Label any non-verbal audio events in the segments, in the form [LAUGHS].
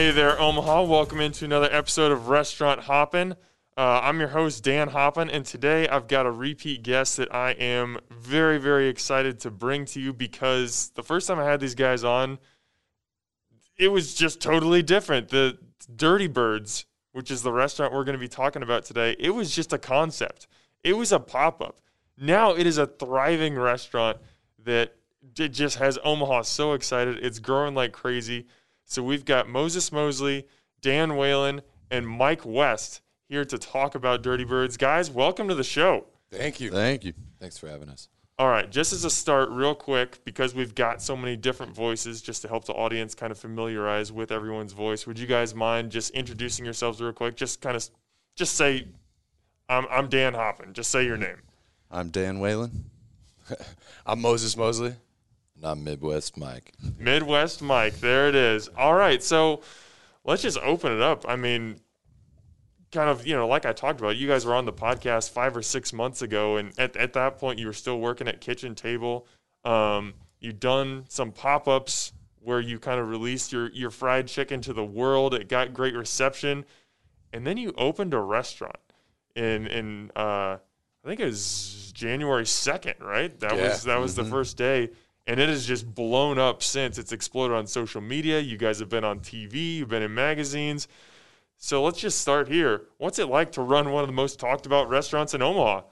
Hey there, Omaha. Welcome into another episode of Restaurant Hoppen. Uh, I'm your host, Dan Hoppen, and today I've got a repeat guest that I am very, very excited to bring to you because the first time I had these guys on, it was just totally different. The Dirty Birds, which is the restaurant we're going to be talking about today, it was just a concept, it was a pop up. Now it is a thriving restaurant that just has Omaha so excited. It's growing like crazy. So we've got Moses Moseley, Dan Whalen, and Mike West here to talk about Dirty Birds. Guys, welcome to the show. Thank you. Thank you. Thanks for having us. All right, just as a start, real quick, because we've got so many different voices, just to help the audience kind of familiarize with everyone's voice, would you guys mind just introducing yourselves real quick? Just kind of, just say, I'm, I'm Dan Hoppen. Just say your name. I'm Dan Whalen. [LAUGHS] I'm Moses Moseley. I'm Midwest Mike. Midwest Mike. There it is. All right. So let's just open it up. I mean, kind of, you know, like I talked about, you guys were on the podcast five or six months ago. And at, at that point, you were still working at Kitchen Table. Um, you'd done some pop ups where you kind of released your, your fried chicken to the world. It got great reception. And then you opened a restaurant in, in, uh, I think it was January 2nd, right? That Yeah. was, that was the first day and it has just blown up since it's exploded on social media. You guys have been on TV, you've been in magazines. So let's just start here. What's it like to run one of the most talked about restaurants in Omaha?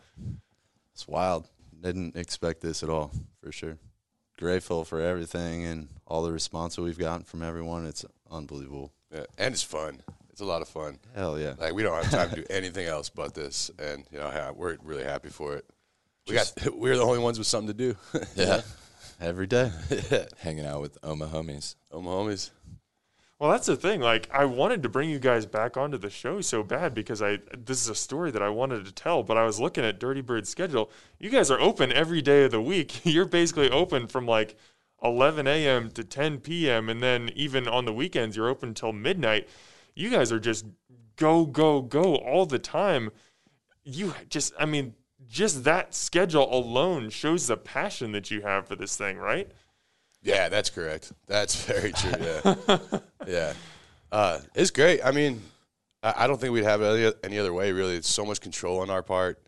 It's wild. Didn't expect this at all, for sure. Grateful for everything and all the response that we've gotten from everyone. It's unbelievable. Yeah, and it's fun. It's a lot of fun. Hell yeah. Like we don't have time to do [LAUGHS] anything else but this, and you know we're really happy for it. We got [LAUGHS] we're the only ones with something to do. [LAUGHS] Yeah. Every day. [LAUGHS] Hanging out with Oma homies. My homies. Well, that's the thing. Like, I wanted to bring you guys back onto the show so bad because I this is a story that I wanted to tell, but I was looking at Dirty Bird's schedule. You guys are open every day of the week. [LAUGHS] You're basically open from like 11 a.m. to 10 p.m. and then even on the weekends you're open till midnight. You guys are just go go go all the time. You just, I mean, just that schedule alone shows the passion that you have for this thing, right? Yeah, that's correct. That's [LAUGHS] very true. Yeah, [LAUGHS] yeah. Uh, it's great. I mean, I, don't think we'd have it any, other way. Really, it's so much control on our part.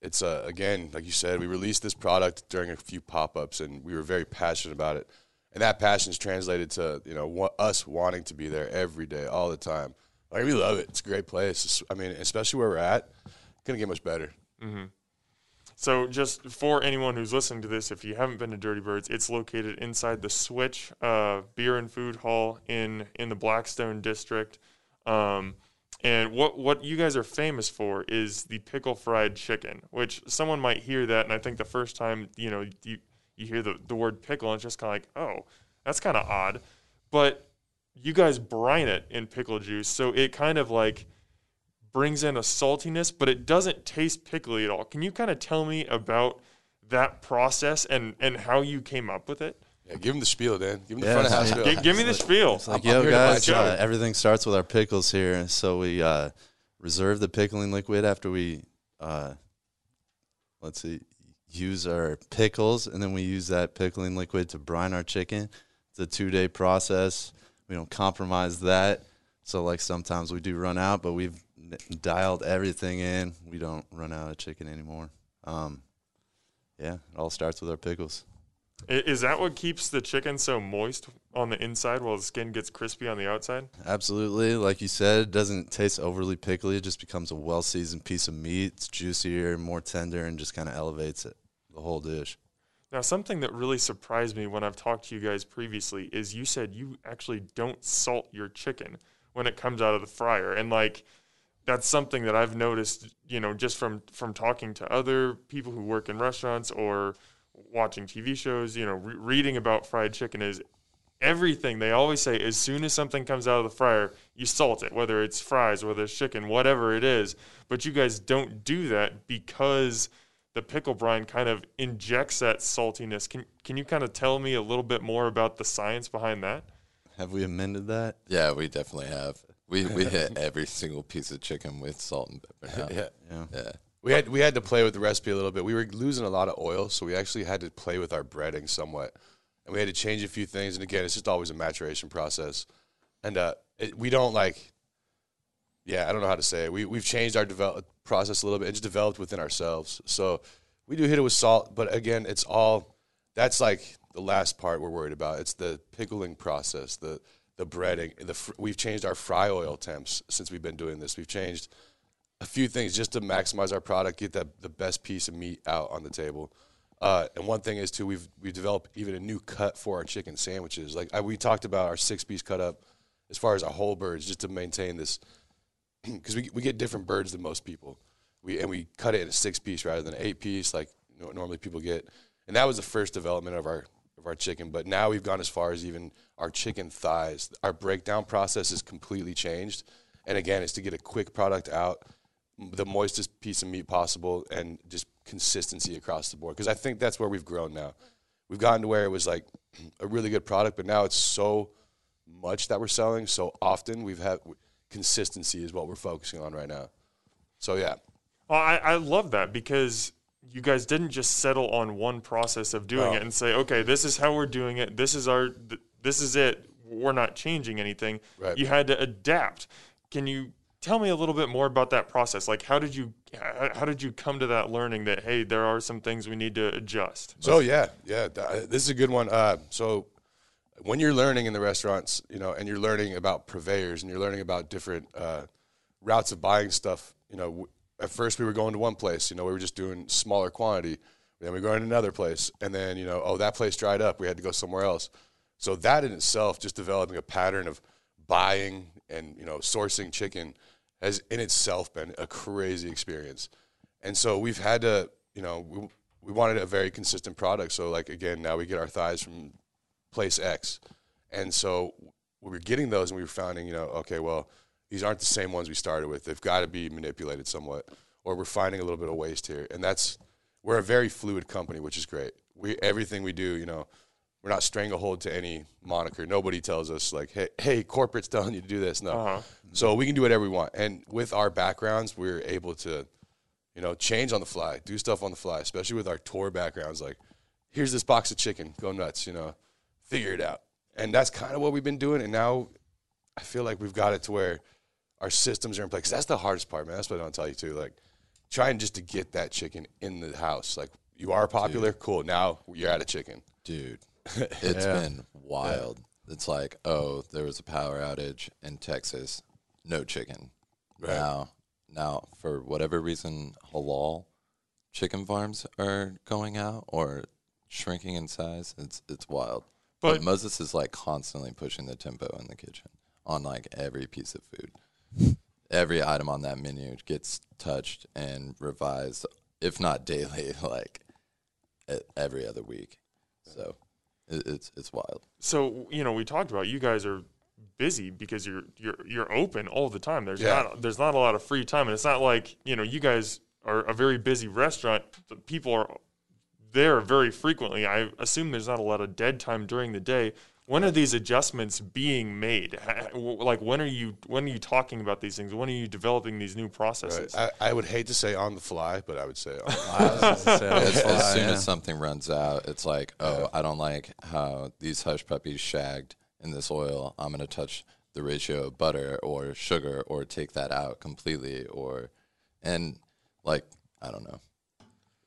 It's uh, again, like you said, we released this product during a few pop ups, and we were very passionate about it. And that passion is translated to you know us wanting to be there every day, all the time. Like we love it. It's a great place. I mean, especially where we're at, couldn't get much better. So, just for anyone who's listening to this, if you haven't been to Dirty Birds, it's located inside the Switch uh, Beer and Food Hall in in the Blackstone district. Um, and what what you guys are famous for is the pickle fried chicken, which someone might hear that, and I think the first time you know you you hear the the word pickle, and it's just kind of like, oh, that's kind of odd, but you guys brine it in pickle juice, so it kind of like brings in a saltiness, but it doesn't taste pickly at all. Can you kind of tell me about that process and and how you came up with it? Yeah, give him the spiel, Dan. Give him the Yeah, front of house it's spiel. Gi- give me the spiel. It's like, I'm- I'm yo, here to buy guys, uh, everything starts with our pickles here. So we uh, reserve the pickling liquid after we, uh, let's see, use our pickles, and then we use that pickling liquid to brine our chicken. It's a two day process. We don't compromise that. So, like, sometimes we do run out, but we've n- dialed everything in. We don't run out of chicken anymore. Um, yeah, it all starts with our pickles. Is that what keeps the chicken so moist on the inside while the skin gets crispy on the outside? Absolutely. Like you said, it doesn't taste overly pickly. It just becomes a well seasoned piece of meat. It's juicier, more tender, and just kind of elevates it, the whole dish. Now, something that really surprised me when I've talked to you guys previously is you said you actually don't salt your chicken when it comes out of the fryer, and like that's something that I've noticed, you know, just from from talking to other people who work in restaurants or watching TV shows, you know, re- reading about fried chicken is everything they always say as soon as something comes out of the fryer you salt it whether it's fries whether it's chicken whatever it is but you guys don't do that because the pickle brine kind of injects that saltiness can can you kind of tell me a little bit more about the science behind that Have we amended that? Yeah, we definitely have. We we hit every single piece of chicken with salt and pepper now. Yeah. Yeah. Yeah. We had we had to play with the recipe a little bit. We were losing a lot of oil, so we actually had to play with our breading somewhat, and we had to change a few things. And again, it's just always a maturation process. And uh, it, we don't like. Yeah, I don't know how to say it. We we've changed our develop process a little bit. It's developed within ourselves. So we do hit it with salt, but again, it's all that's like the last part we're worried about. It's the pickling process, the the breading. The fr- we've changed our fry oil temps since we've been doing this. We've changed a few things just to maximize our product, get that the best piece of meat out on the table. Uh, and one thing is too, we've we've developed even a new cut for our chicken sandwiches. Like I, we talked about our six piece cut up, as far as our whole birds, just to maintain this, [CLEARS THROAT] because we we get different birds than most people. We and we cut it in a six piece rather than an eight piece, like normally people get. And that was the first development of our of our chicken. But now we've gone as far as even our chicken thighs. Our breakdown process is completely changed. And again, it's to get a quick product out, the moistest piece of meat possible, and just consistency across the board. Because I think that's where we've grown now. We've gotten to where it was like [CLEARS THROAT] a really good product, but now it's so much that we're selling so often. We've had consistency is what we're focusing on right now. So yeah, Well, I, I love that because you guys didn't just settle on one process of doing No. it and say, okay, this is how we're doing it. This is our, th- this is it. We're not changing anything. Right. You had to adapt. Can you tell me a little bit more about that process? Like, how did you, how did you come to that learning that hey, there are some things we need to adjust? So yeah, yeah, th- this is a good one. Uh, so when you're learning in the restaurants, you know, and you're learning about purveyors and you're learning about different uh, routes of buying stuff, you know, at first we were going to one place, you know, we were just doing smaller quantity. Then we go to another place, and then you know, oh, that place dried up. We had to go somewhere else. So that in itself, just developing a pattern of buying and you know sourcing chicken, has in itself been a crazy experience. And so we've had to, you know, we, we wanted a very consistent product. So like again, now we get our thighs from place X, and so we were getting those, and we were finding, you know, okay, well, these aren't the same ones we started with. They've got to be manipulated somewhat, or we're finding a little bit of waste here, and that's we're a very fluid company, which is great. We everything we do, you know, we're not stranglehold to any moniker. Nobody tells us like, hey, hey, corporate's [LAUGHS] telling you to do this. No, Uh-huh. so we can do whatever we want, and with our backgrounds, we're able to, you know, change on the fly, do stuff on the fly, especially with our tour backgrounds. Like, here's this box of chicken, go nuts, you know, figure it out, and that's kind of what we've been doing. And now, I feel like we've got it to where our systems are in place. that's the hardest part, man. That's what I don't tell you too. Like, trying just to get that chicken in the house. Like, you are popular, cool. Now you're out of chicken. Dude, [LAUGHS] it's been wild. It's like, oh, there was a power outage in Texas, no chicken. Right. Now, now for whatever reason, halal chicken farms are going out or shrinking in size. It's it's wild. But, But- Moses is like constantly pushing the tempo in the kitchen on like every piece of food. Every item on that menu gets touched and revised, if not daily, [LAUGHS] like every other week. So it's it's wild. So you know, we talked about you guys are busy because you're you're you're open all the time. There's Yeah. not there's not a lot of free time, and it's not like you know you guys are a very busy restaurant. The people are there very frequently. I assume there's not a lot of dead time during the day. When are these adjustments being made? [LAUGHS] Like when are you when are you talking about these things? When are you developing these new Right. processes? I, I would hate to say on the fly, but I would say on the fly. [LAUGHS] I was gonna as, that's as why, soon yeah. as something runs out, it's like, oh, I don't like how these hush puppies shagged in this oil. I'm gonna touch the ratio of butter or sugar or take that out completely or and like I don't know.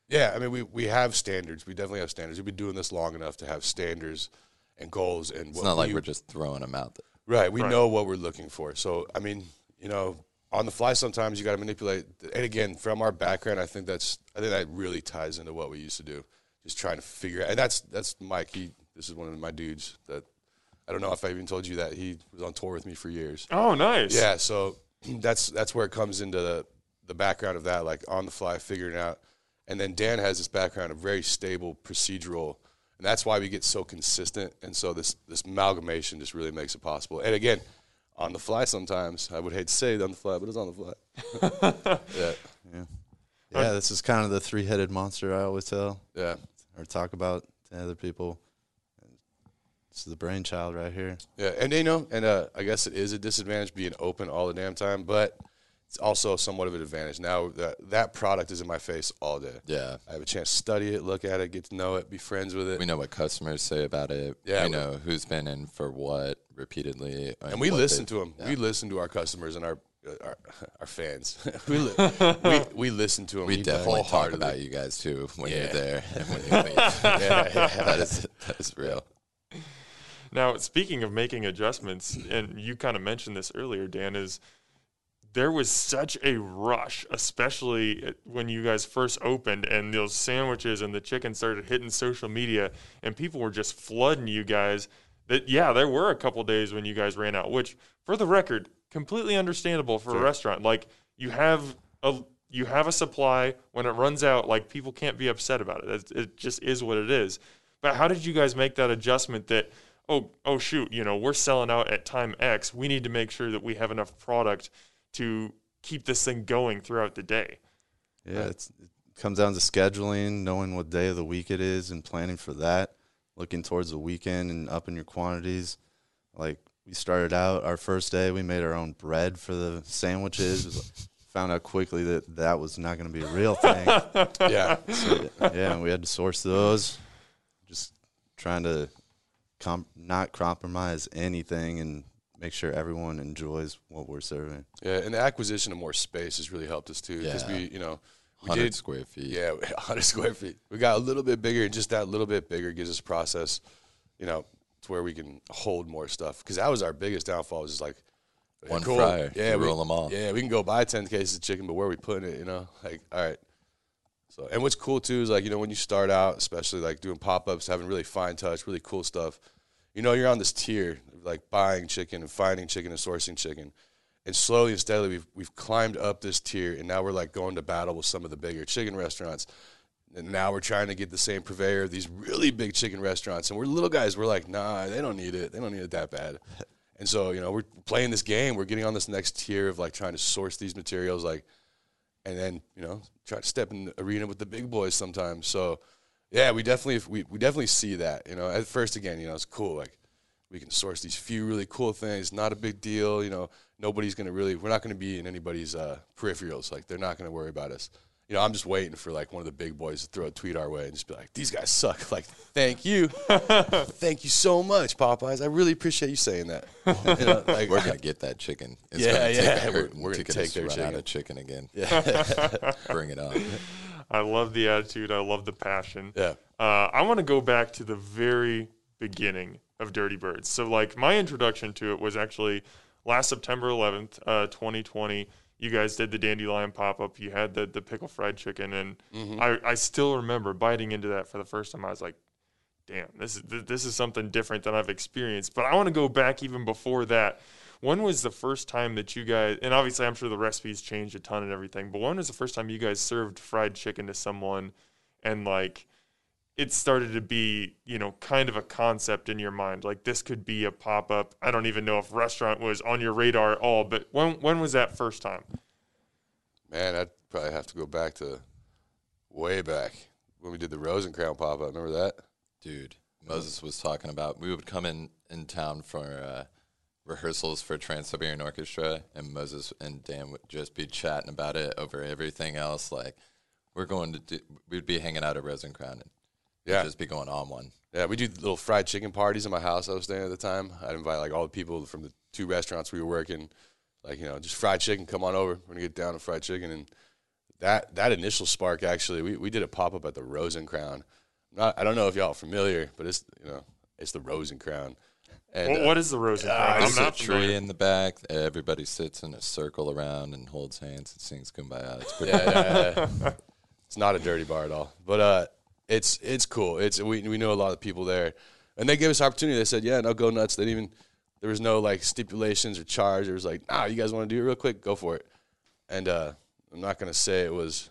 Yeah, I mean, we, we have standards. We definitely have standards. We've been doing this long enough to have standards and goals. And It's not like we're just throwing them out there. right. We Right. know what we're looking for. So, I mean, you know, on the fly, sometimes you got to manipulate. And again, from our background, I think that's I think that really ties into what we used to do. Just trying to figure out. And that's that's Mike. He this is one of my dudes that I don't know if I even told you that he was on tour with me for years. oh, nice. Yeah, so [CLEARS THROAT] that's that's where it comes into the the background of that, like on the fly figuring out. And then Dan has this background of very stable procedural, and that's why we get so consistent. And so this this amalgamation just really makes it possible. And again, on the fly sometimes I would hate to say it on the fly, but it's on the fly. [LAUGHS] yeah, yeah, Yeah, this is kind of the three-headed monster I always tell yeah, or talk about to other people. This is the brainchild right here. yeah. And you know, and uh, I guess it is a disadvantage being open all the damn time, but it's also somewhat of an advantage. Now that that product is in my face all day. Yeah. I have a chance to study it, look at it, get to know it, be friends with it. We know what customers say about it. Yeah, we we- know who's been in for what repeatedly, and we listen to them. We listen to our customers and our uh, our, our fans. [LAUGHS] we, li- [LAUGHS] we we listen to them. We definitely talk about you guys too when Yeah. you're there and [LAUGHS] when you leave. yeah, that is that is real. Now, speaking of making adjustments, and you kind of mentioned this earlier, Dan, is there was such a rush, especially when you guys first opened and those sandwiches and the chicken started hitting social media, and people were just flooding you guys. That yeah, there were a couple days when you guys ran out, which, for the record, completely understandable for a restaurant. Like you have a you have a supply when it runs out. Like people can't be upset about it. It, it just is what it is. But how did you guys make that adjustment that oh oh shoot, you know, we're selling out at time X. We need to make sure that we have enough product to keep this thing going throughout the day. Yeah, it's, it comes down to scheduling, knowing what day of the week it is, and planning for that. Looking towards the weekend and upping your quantities. Like we started out our first day, we made our own bread for the sandwiches. Found out quickly that that was not going to be a real thing. [LAUGHS] Yeah, yeah, and we had to source those. Just trying to com- not compromise anything and make sure everyone enjoys what we're serving. yeah, and the acquisition of more space has really helped us too because Yeah. we you know we 100 did square feet. Yeah, [LAUGHS] 100 square feet. We got a little bit bigger, and just that little bit bigger gives us process, you know, to where we can hold more stuff. Because that was our biggest downfall. Was just like One cool, fryer, Yeah, we, roll 'em all. Yeah, we can go buy 10 cases of chicken, but where are we putting it? You know, like all right. So, and what's cool too is like you know when you start out, especially like doing pop ups, having really fine touch, really cool stuff. You know, you're on this tier like buying chicken and finding chicken and sourcing chicken. And slowly and steadily we've we've climbed up this tier and now we're like going to battle with some of the bigger chicken restaurants. And now we're trying to get the same purveyor of these really big chicken restaurants. And we're little guys we're like nah they don't need it. They don't need it that bad. [LAUGHS] And so you know we're playing this game. We're getting on this next tier of like trying to source these materials like and then you know try to step in the arena with the big boys sometimes. So yeah we definitely we, we definitely see that you know. At first again you know it's cool like we can source these few really cool things. Not a big deal, you know. Nobody's gonna really. We're not gonna be in anybody's uh, peripherals. Like they're not gonna worry about us. You know, I'm just waiting for like one of the big boys to throw a tweet our way and just be like, "These guys suck." [LAUGHS] Like, thank you, [LAUGHS] thank you so much, Popeyes. I really appreciate you saying that. [LAUGHS] You know, like, We're gonna get that chicken. It's Yeah, gonna yeah, a we're- we're gonna get take their run chicken. out of chicken again. Bring it on. I love the attitude. I love the passion. yeah, Uh, I want to go back to the very beginning of Dirty Birds. So, like, my introduction to it was actually last September 11th, uh, 2020. You guys did the dandelion pop up. You had the, the pickle fried chicken, and I, I still remember biting into that for the first time. I was like, damn, this is th- this is something different than I've experienced. But I want to go back even before that. When was the first time that you guys? And obviously, I'm sure the recipes changed a ton and everything. But when was the first time you guys served fried chicken to someone, and like it started to be, you know, kind of a concept in your mind. Like this could be a pop up. I don't even know if restaurant was on your radar at all. But when when was that first time? man, I'd probably have to go back to way back when we did the Rose and Crown pop up. Remember that? Dude, Moses was talking about we would come in in town for uh, rehearsals for Trans Siberian Orchestra, and Moses and Dan would just be chatting about it over everything else. Like we're going to do, we'd be hanging out at Rosencrown and Yeah. just be going on one. Yeah, we do little fried chicken parties in my house I was staying at the time. I'd invite like all the people from the two restaurants we were working, like, you know, just fried chicken, come on over. We're gonna get down to fried chicken and that that initial spark actually we, we did a pop up at the Rosencrown. Not I don't know if y'all are familiar, but it's you know, it's the Rosencrown. And What, uh, what is the Rosencrown? ah, I'm There's a tree familiar. in the back. Everybody sits in a circle around and holds hands and sings "Kumbaya." It's pretty. yeah, yeah, yeah. it's not a dirty bar at all. But uh, it's it's cool. It's we we know a lot of people there, and they gave us opportunity. They said, "Yeah, no, go nuts." They didn't even there was no like stipulations or charge. It was like, "Nah, you guys want to do it real quick? Go for it." And uh, I'm not gonna say it was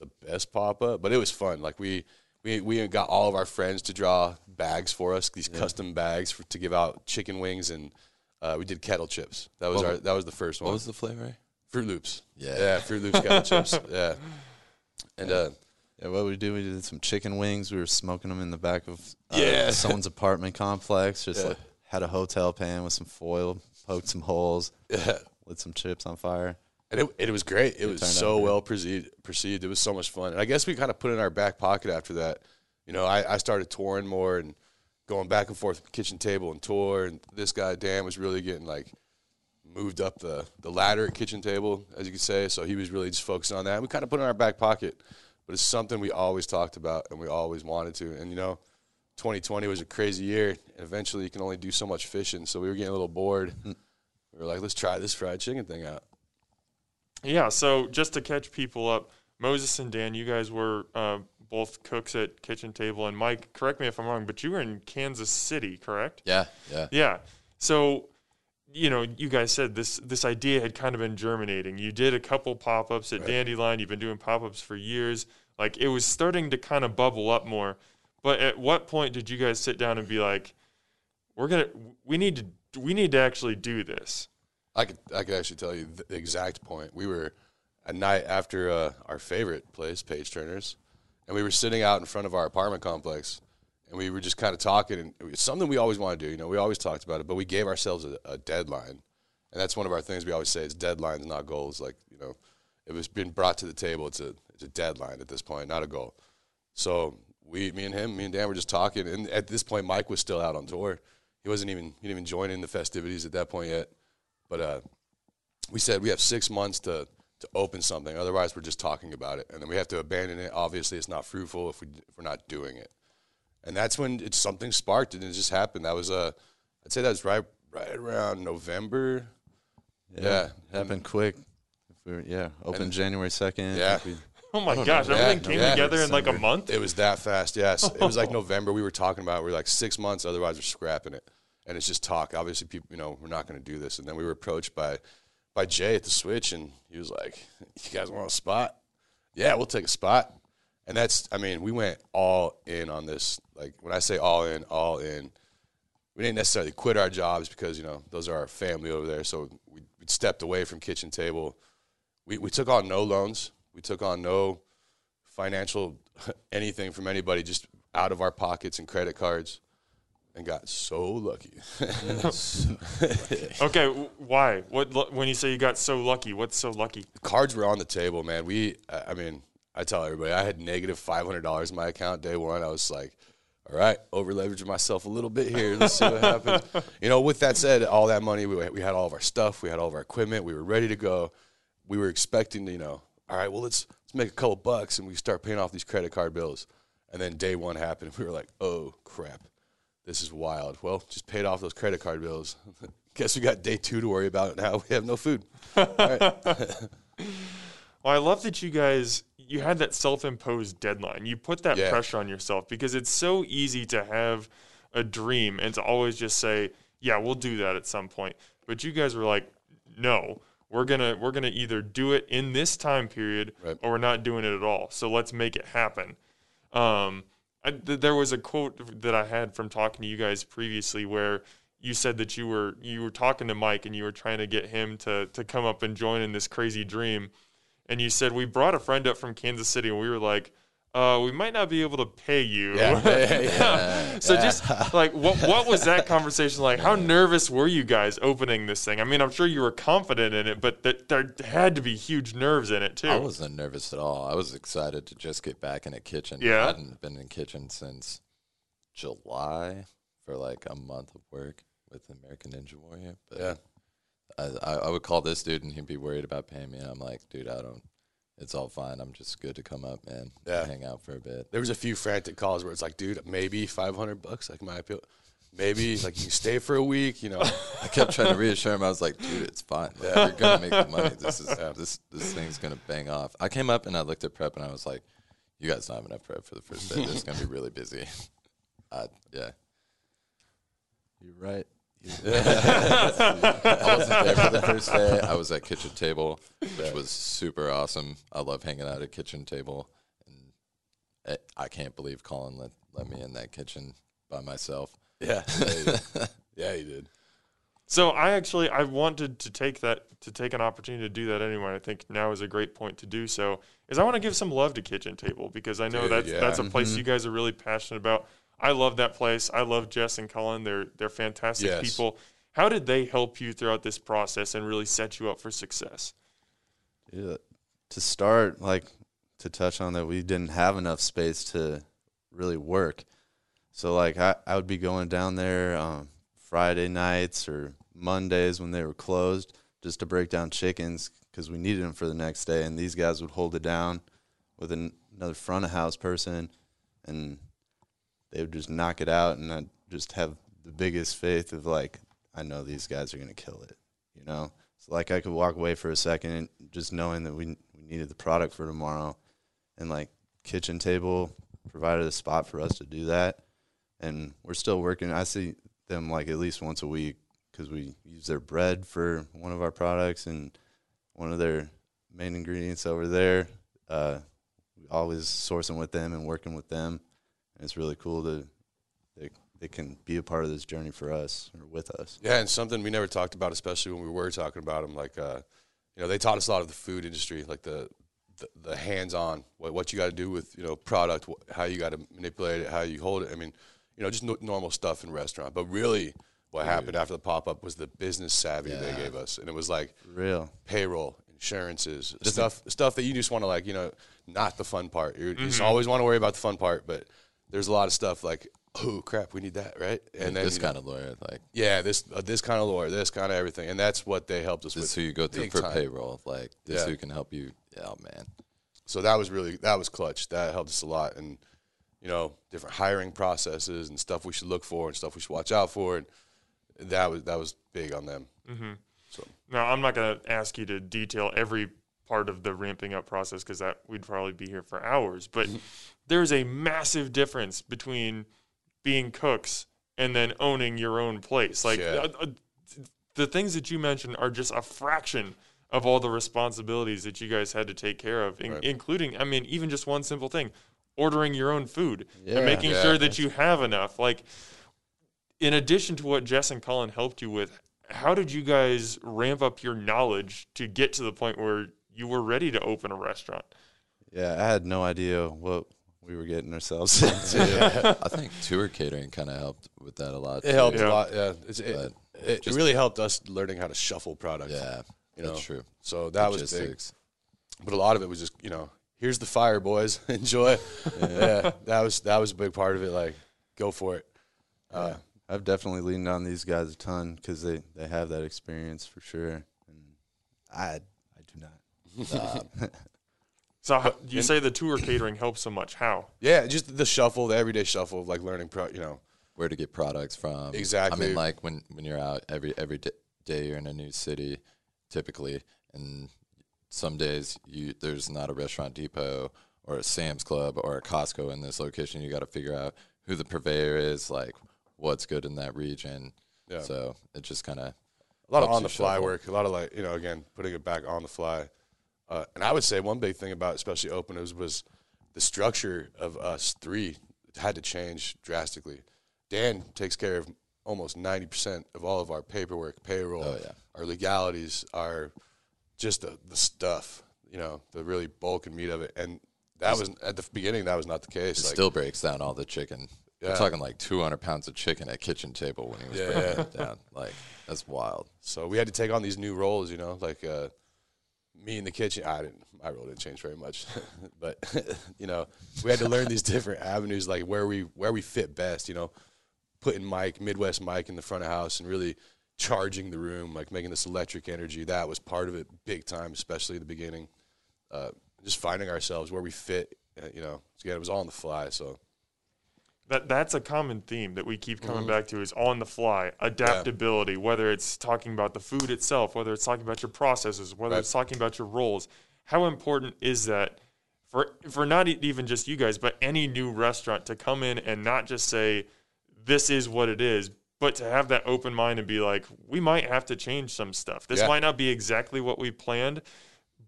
the best pop up, but it was fun. Like we. We, we got all of our friends to draw bags for us, these custom bags for, to give out chicken wings, and uh, we did kettle chips. That was What- our that was the first one. What was the flavor? Froot Loops. Yeah. yeah, Froot Loops kettle chips. [LAUGHS] Yeah, and uh, Yeah, what we did, we did some chicken wings. We were smoking them in the back of uh, Yeah. [LAUGHS] someone's apartment complex. Just Yeah. like had a hotel pan with some foil, poked some holes, yeah, lit some chips on fire. and it, it was great. It, was so well perceived. Perceived. It was so much fun, and I guess we kind of put it in our back pocket after that. You know, I, I started touring more and going back and forth kitchen table and tour, and this guy Dan was really getting like moved up the the ladder at kitchen table, as you could say. So he was really just focusing on that. We kind of put it in our back pocket, but it's something we always talked about and we always wanted to. And you know, 2020 was a crazy year, and eventually you can only do so much fishing. So we were getting a little bored. we were like, let's try this fried chicken thing out. Yeah, so just to catch people up, Moses and Dan, you guys were uh, both cooks at Kitchen Table, and Mike, correct me if I'm wrong, but you were in Kansas City, correct? Yeah, yeah. Yeah. So, you know, you guys said this this idea had kind of been germinating. You did a couple pop ups at Dandelion. You've been doing pop ups for years. Like it was starting to kind of bubble up more. But at what point did you guys sit down and be like, "We're gonna, we need to, we need to actually do this"? I could I could actually tell you the exact point. We were a night after uh, our favorite place, Page Turners, and we were sitting out in front of our apartment complex, and we were just kind of talking. And it's something we always want to do. You know, we always talked about it, but we gave ourselves a, a deadline, and that's one of our things we always say: it's deadlines, not goals. Like you know, if it's been brought to the table, it's a it's a deadline at this point, not a goal. So we, me and him, me and Dan were just talking, and at this point, Mike was still out on tour. He wasn't even he didn't even join in the festivities at that point yet. But uh, we said we have six months to to open something. Otherwise, we're just talking about it, and then we have to abandon it. Obviously, it's not fruitful if we if we're not doing it. And that's when it's something sparked, and it just happened. That was uh, I'd say that was right right around November. Yeah. it happened quick. If we were, yeah, open January second. Yeah. [LAUGHS] Oh my gosh, know. everything Yeah, came yeah. together in like a month. It was that fast. Yes, it was like [LAUGHS] November. We were talking about. it. We were like six months. Otherwise, we're scrapping it. And it's just talk. Obviously, people, you know, we're not going to do this. And then we were approached by by Jay at the Switch, and he was like, "You guys want a spot? Yeah, we'll take a spot." And that's, I mean, we went all in on this. Like when I say all in, all in. We didn't necessarily quit our jobs because you know those are our family over there. So we, we stepped away from kitchen table. We we took on no loans. We took on no financial [LAUGHS] anything from anybody, just out of our pockets and credit cards, and got so lucky. [LAUGHS] Okay, why? What when you say you got so lucky? What's so lucky? cards were on the table, man. We, I I mean, I tell everybody, I had negative five hundred dollars in my account day one. I was like, all right, over leveraging myself a little bit here. Let's see what happens. [LAUGHS] You know, with that said, all that money, we, we had all of our stuff, we had all of our equipment, we were ready to go. We were expecting to, you know, all right, well, let's let's make a couple bucks and we start paying off these credit card bills. And then day one happened. [LAUGHS] We were like, oh crap, this is wild. Well, just paid off those credit card bills. [LAUGHS] Guess we got day two to worry about now. We have no food. Well, I love that you guys you had that self-imposed deadline. You put that Yeah. pressure on yourself because it's so easy to have a dream and to always just say, "Yeah, we'll do that at some point." But you guys were like, "No, we're gonna we're gonna either do it in this time period Right. or we're not doing it at all. So let's make it happen." Um, I, th- there was a quote that I had from talking to you guys previously where you said that you were you were talking to Mike and you were trying to get him to to come up and join in this crazy dream, and you said we brought a friend up from Kansas City and we were like, uh, we might not be able to pay you. Yeah, [LAUGHS] yeah, yeah. [LAUGHS] so just like what what was that [LAUGHS] conversation like? How nervous were you guys opening this thing? I mean, I'm sure you were confident in it, but th- there had to be huge nerves in it too. I wasn't nervous at all. I was excited to just get back in a kitchen. Yeah? I hadn't been in kitchen since July for like a month of work with American Ninja Warrior. But Yeah. I, I, I would call this dude and he'd be worried about paying me. And I'm like, dude, I don't. It's all fine. I'm just good to come up, man. Yeah. Hang out for a bit. there was a few frantic calls where it's like, dude, maybe 500 bucks, like my appeal. Maybe like you stay for a week, you know. [LAUGHS] I kept trying to reassure him. I was like, dude, it's fine. Like, You're gonna make the money. This is this this thing's gonna bang off. I came up and I looked at prep and I was like, you guys don't have enough prep for the first day. This is gonna be [LAUGHS] really busy. [LAUGHS] Uh, yeah. You're right. [LAUGHS] I wasn't there for the first day. I was at kitchen table, which was super awesome. I love hanging out at kitchen table, and I- I can't believe Colin let let me in that kitchen by myself. Yeah. Yeah, he did. yeah, he did. So I actually I wanted to take that to take an opportunity to do that anyway. I think now is a great point to do so. Is I want to give some love to Kitchen Table because I know Dude, that's yeah. that's a place mm-hmm. you guys are really passionate about. I love that place. I love Jess and Colin. They're they're fantastic Yes. people. How did they help you throughout this process and really set you up for success? Yeah, to start, like to touch on that, we didn't have enough space to really work. So like I, I would be going down there um, Friday nights or Mondays when they were closed just to break down chickens because we needed them for the next day, and these guys would hold it down with an, another front of house person, and they would just knock it out, and I just have the biggest faith of like I know these guys are gonna kill it, you know. So like I could walk away for a second, just knowing that we we needed the product for tomorrow, and like kitchen table provided a spot for us to do that, and we're still working. I see them like at least once a week because we use their bread for one of our products and one of their main ingredients over there. Uh, always sourcing with them and working with them, and it's really cool to they they can be a part of this journey for us or with us. Yeah, and something we never talked about, especially when we were talking about them, like uh, you know, they taught us a lot of the food industry, like the the, the hands-on, what, what you got to do with you know product, wh- how you got to manipulate it, how you hold it. I mean, you know, just no, normal stuff in restaurant. But really, what happened after the pop-up was the business savvy they gave us, and it was like Real. payroll, insurances, stuff stuff that you just want to like, you know, not the fun part. You Mm-hmm. just always want to worry about the fun part, but there's a lot of stuff like, oh crap, we need that, right? And then this you know, kind of lawyer, like yeah, this uh, this kind of lawyer this kind of everything, and that's what they helped us this with. who you go to for time. payroll, like this Yeah. who can help you. Oh man, So that was really that was clutch. That helped us a lot, and you know, different hiring processes and stuff we should look for and stuff we should watch out for, and that was that was big on them. So now, I'm not going to ask you to detail every part of the ramping up process because that we'd probably be here for hours. But [LAUGHS] there's a massive difference between being cooks and then owning your own place. Like Yeah. uh, uh, the things that you mentioned are just a fraction of all the responsibilities that you guys had to take care of, in, Right. including, I mean, even just one simple thing, ordering your own food Yeah. and making Yeah. sure that you have enough. Like, in addition to what Jess and Colin helped you with, how did you guys ramp up your knowledge to get to the point where you were ready to open a restaurant? Yeah, I had no idea what we were getting ourselves [LAUGHS] into. I think tour catering kind of helped with that a lot. It helped Yeah. a lot. Yeah, it's, it, But it, just- really helped us learning how to shuffle products. Yeah, you know, that's true. So that was big. But a lot of it was just you know here's the fire boys [LAUGHS] enjoy yeah. that was that was a big part of it like go for it uh, I've definitely leaned on these guys a ton because they, they have that experience for sure, and I I. [LAUGHS] So how, you say the tour catering helps so much. How? yeah just the shuffle the everyday shuffle of like learning pro you know Where to get products from? Exactly. I mean, like when when you're out every every d- day you're in a new city, typically, and some days you there's not a restaurant depot or a Sam's Club or a Costco in this location. You got to figure out who the purveyor is, like what's good in that region. Yeah. So it just kind of a lot of on the fly shuffle. work a lot of like you know again putting it back on the fly uh, and i would say one big thing about especially openers was the structure of us three had to change drastically dan takes care of almost 90% of all of our paperwork payroll Oh, yeah. our legalities our just the, the stuff you know the really bulk and meat of it and that was at the beginning that was not the case it like, still breaks down all the chicken. Yeah. We're talking like 200 pounds of chicken at kitchen table when he was Yeah, breaking yeah. it down. Like that's wild. So we had to take on these new roles, you know, like uh, me in the kitchen. I didn't, my role didn't change very much, [LAUGHS] but [LAUGHS] you know, we had to learn these different avenues, like where we where we fit best. You know, putting Mike Midwest Mike in the front of house and really charging the room, like making this electric energy. That was part of it, big time, especially at the beginning. Uh, just finding ourselves where we fit. uh, You know, again, it was all on the fly. So That that's a common theme that we keep Mm-hmm. coming back to is on the fly adaptability. Whether it's talking about the food itself, whether it's talking about your processes, whether Right. it's talking about your roles. How important is that for for not even just you guys, but any new restaurant to come in and not just say this is what it is, but to have that open mind and be like, we might have to change some stuff. This Yeah. might not be exactly what we planned,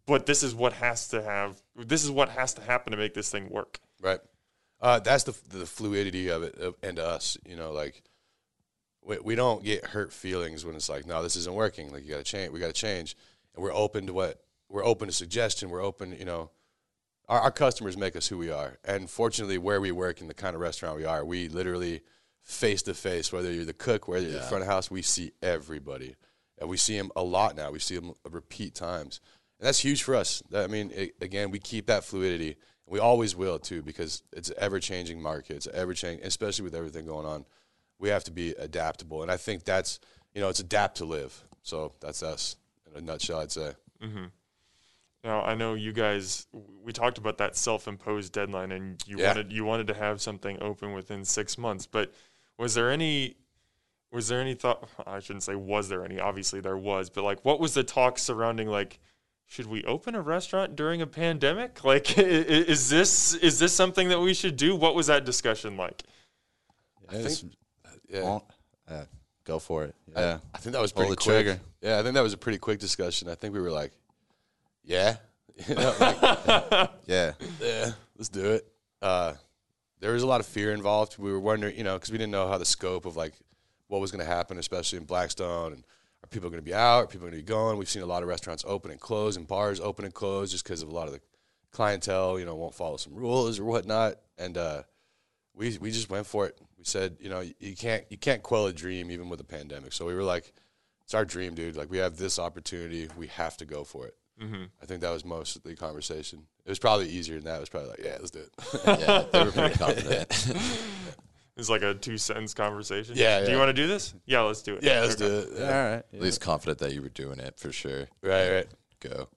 but this is what has to have. This is what has to happen to make this thing work. Right. Uh, that's the the fluidity of it, of, and to us, you know, like we, we don't get hurt feelings when it's like, no, this isn't working. Like you got to change. We got to change, and we're open to what we're open to suggestion. We're open, you know. Our, our customers make us who we are, and fortunately, where we work in the kind of restaurant we are, we literally face to face. Whether you're the cook, whether you're the front of house, we see everybody, and we see them a lot now. We see them repeat times, and that's huge for us. That, I mean, it, again, we keep that fluidity. We always will too, because it's ever changing market. It's ever changing, especially with everything going on. We have to be adaptable, and I think that's you know, it's adapt to live. So that's us in a nutshell, I'd say. Mm-hmm. Now I know you guys. We talked about that self-imposed deadline, and you Yeah. wanted you wanted to have something open within six months. But was there any? Was there any thought? I shouldn't say was there any. Obviously there was, but like, what was the talk surrounding like? Should we open a restaurant during a pandemic? [LAUGHS] Like, i- i- is this is this something that we should do? What was that discussion like? I think, yeah, Won't- uh, go for it. Yeah. I think that was Pull pretty the quick. trigger. Yeah, I think that was a pretty quick discussion. I think we were like, yeah, [LAUGHS] You know, like, [LAUGHS] yeah. yeah, let's do it. Uh, there was a lot of fear involved. We were wondering, you know, because we didn't know how the scope of like what was going to happen, especially in Blackstone, and are people going to be out? Are people going to be going? We've seen a lot of restaurants open and close, and bars open and close, just because of a lot of the clientele, you know, won't follow some rules or whatnot. And uh, we we just went for it. We said, you know, you can't you can't quell a dream even with a pandemic. So we were like, it's our dream, dude. Like we have this opportunity, we have to go for it. Mm-hmm. I think that was most of the conversation. It was probably easier than that. It was probably like, yeah, let's do it. [LAUGHS] yeah, they were pretty confident. [LAUGHS] It's like a two sentence conversation. Yeah, Do you want to do this? Yeah, let's do it. yeah, let's Okay. do it. All Yeah. right. At least confident that you were doing it for sure. Right, right. Go.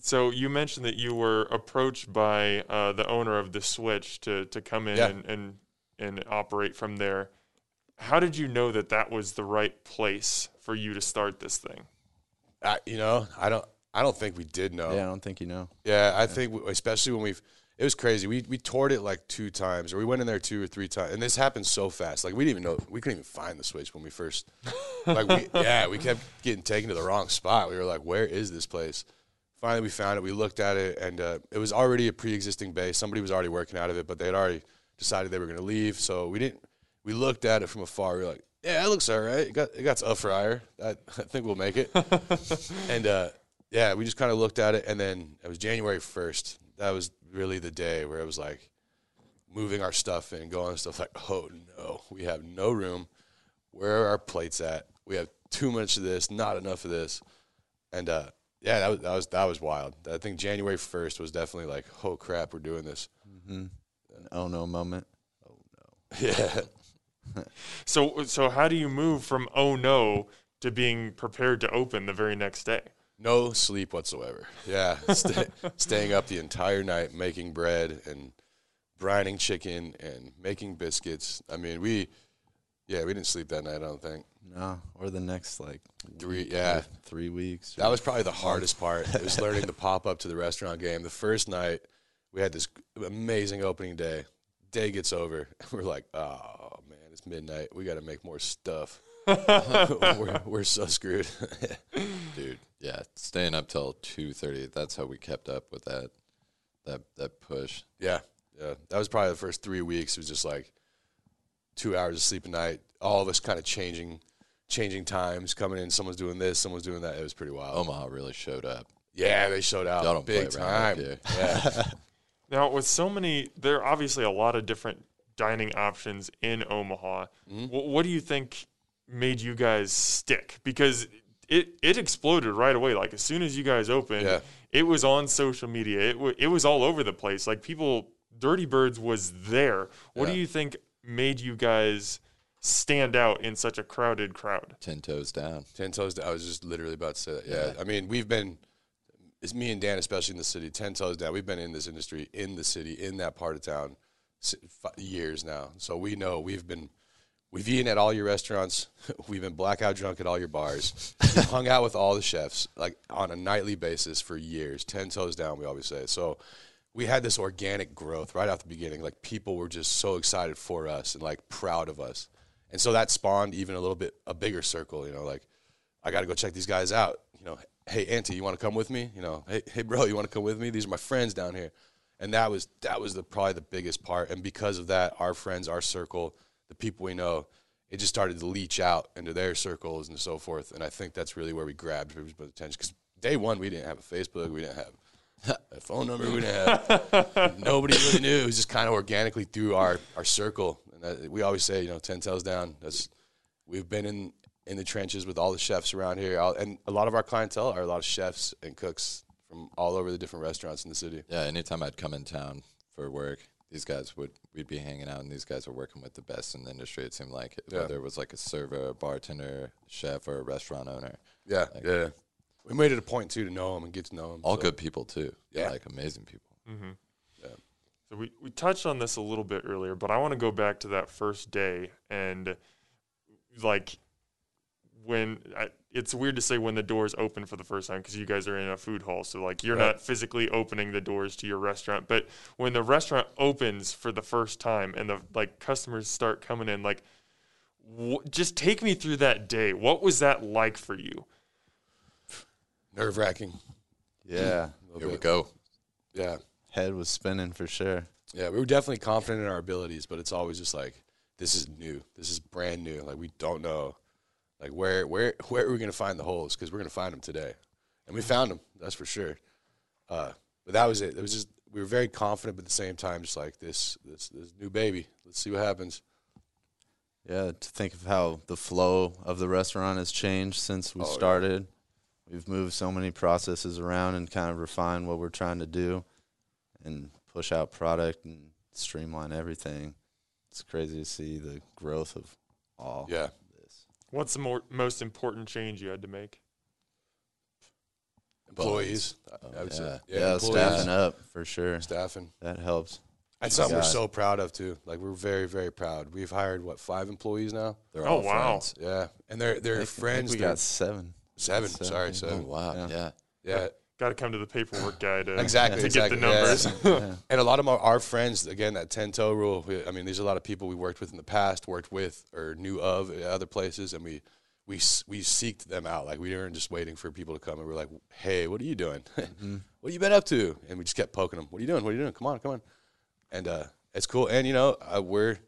So you mentioned that you were approached by uh, the owner of the Switch to to come in Yeah. and, and and operate from there. How did you know that that was the right place for you to start this thing? I, you know, I don't. I don't think we did know. Yeah, I don't think you know. Yeah, I think w- especially when we've it was crazy. We we toured it like two times, or we went in there two or three times, and this happened so fast. Like we didn't even know we couldn't even find the switch when we first. Like we [LAUGHS] yeah, we kept getting taken to the wrong spot. We were like, where is this place? Finally, we found it. We looked at it, and uh, it was already a pre-existing base. Somebody was already working out of it, but they had already decided they were going to leave. So we didn't. We looked at it from afar. We were like, yeah, it looks all right. It got it got a fryer. I, I think we'll make it. [LAUGHS] and uh, yeah, we just kind of looked at it, and then it was January first. That was really the day where it was like moving our stuff in, going and stuff like, oh no, we have no room. Where are our plates at? We have too much of this, not enough of this, and uh, yeah, that was that was that was wild. I think January first was definitely like, oh crap, we're doing this. An oh no moment. Oh no. [LAUGHS] Yeah, So so how do you move from oh no to being prepared to open the very next day? No sleep whatsoever. Yeah, stay, [LAUGHS] staying up the entire night making bread and brining chicken and making biscuits. I mean, we yeah, we didn't sleep that night. I don't think. No, or the next like Three, yeah. three weeks. That was probably the hardest part. It was [LAUGHS] learning to pop up to the restaurant game. The first night, we had this amazing opening day. Day gets over, [LAUGHS] we're like, oh man, it's midnight. We got to make more stuff. We're, we're so screwed. [LAUGHS] Dude, yeah, staying up till two thirty. That's how we kept up with that, that that push. yeah, yeah. That was probably the first three weeks. It was just like two hours of sleep a night. All of us kind of changing, changing times, coming in. Someone's doing this, someone's doing that. It was pretty wild. Omaha really showed up. yeah, they showed out Y'all don't big play around time. up. Yeah. [LAUGHS] Now, with so many, there are obviously a lot of different dining options in Omaha. Mm-hmm. Wh- what do you think made you guys stick? Because it, it exploded right away. Like, as soon as you guys opened, Yeah. it was on social media. It, w- it was all over the place. Like, people, Dirty Birds was there. What Yeah. do you think made you guys stand out in such a crowded crowd? Ten toes down. Ten toes down. I was just literally about to say that. Yeah. I mean, we've been, it's me and Dan, especially in the city, ten toes down. We've been in this industry, in the city, in that part of town, years now. So we know we've been, we've eaten at all your restaurants. [LAUGHS] We've been blackout drunk at all your bars. [LAUGHS] Hung out with all the chefs like on a nightly basis for years. Ten toes down, we always say. So we had this organic growth right off the beginning. Like people were just so excited for us and like proud of us. And so that spawned even a little bit a bigger circle, you know, like I got to go check these guys out. You know, hey Auntie, you want to come with me? You know, hey hey bro, you want to come with me? These are my friends down here, and that was that was the probably the biggest part. And because of that, our friends, our circle, the people we know, it just started to leach out into their circles and so forth. And I think that's really where we grabbed people's attention. Because day one, we didn't have a Facebook, we didn't have [LAUGHS] a phone number, we didn't have [LAUGHS] nobody really knew. It was just kind of organically through our our circle. And that, we always say, you know, ten toes down. That's we've been in in the trenches with all the chefs around here, All- and a lot of our clientele are a lot of chefs and cooks from all over the different restaurants in the city. Yeah, anytime I'd come in town for work, these guys would we'd be hanging out, and these guys were working with the best in the industry. It seemed like Yeah. whether it was like a server, a bartender, chef, or a restaurant owner, Yeah, Like- yeah. We made it a point too to know them and get to know them. all good people too. Yeah. like amazing people. Mm-hmm. Yeah. So we, we touched on this a little bit earlier, but I want to go back to that first day and like when I, it's weird to say when the doors open for the first time because you guys are in a food hall, so like you're Right. not physically opening the doors to your restaurant, but when the restaurant opens for the first time and the like customers start coming in, like wh- just take me through that day. What was that like for you? Nerve wracking. Yeah, Here we go. Yeah, head was spinning for sure. yeah. We were definitely confident in our abilities, but it's always just like this is new. This is brand new. Like we don't know, like where where where are we gonna find the holes? Because we're gonna find them today, and we found them. That's for sure. Uh, but that was it. It was just we were very confident, but at the same time, just like this this this new baby. Let's see what happens. Yeah, to think of how the flow of the restaurant has changed since we Oh, yeah. started. We've moved so many processes around and kind of refined what we're trying to do and push out product and streamline everything. It's crazy to see the growth of all Yeah. This. What's the more, most important change you had to make? Employees. Oh, I would yeah. say. Yeah, employees, staffing up for sure. Staffing. That helps. That's oh something we're so proud of too. Like we're very, very proud. We've hired what five employees now. They're Oh, all wow. friends. Yeah, and they're they're think- I think friends. we they're got seven. seven. seven, Sorry, yeah. Oh seven. wow, Yeah. yeah. Yeah, Got to come to the paperwork guy to exactly. to exactly. get the numbers. Yeah. Yeah. [LAUGHS] [LAUGHS] and a lot of our, our friends, again, that ten toe rule. We, I mean, there's a lot of people we worked with in the past, worked with or knew of at other places, and we we we seeked them out. Like we weren't just waiting for people to come, and we are like, "Hey, what are you doing? [LAUGHS] what have you been up to?" And we just kept poking them. What are you doing? What are you doing? Come on, come on. And uh, it's cool. And you know, uh, we're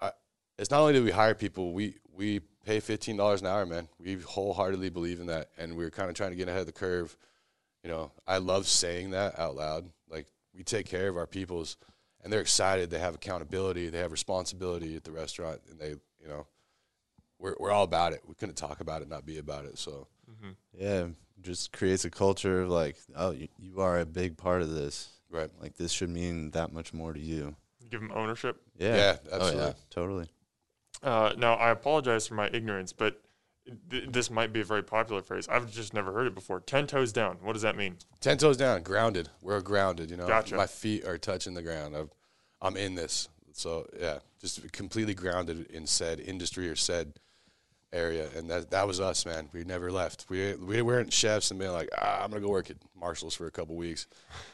I, it's not only do we hire people, we we pay fifteen dollars an hour, man. We wholeheartedly believe in that, and we're kind of trying to get ahead of the curve. You know, I love saying that out loud. Like we take care of our peoples, and they're excited. They have accountability. They have responsibility at the restaurant, and they, you know, we're we're all about it. We couldn't talk about it, not be about it. So mm-hmm. Yeah, just creates a culture of like, oh, you, you are a big part of this. right, Like this should mean that much more to you. Give them ownership. Yeah, yeah, oh, absolutely. yeah. totally. Uh, now, I apologize for my ignorance, but th- this might be a very popular phrase. I've just never heard it before. Ten toes down. What does that mean? Ten toes down, grounded. We're grounded. You know, Gotcha. my feet are touching the ground. I'm, I'm in this. So yeah, just completely grounded in said industry or said area, and that that was us, man. We never left. We we weren't chefs and being like, ah, I'm gonna go work at Marshalls for a couple weeks,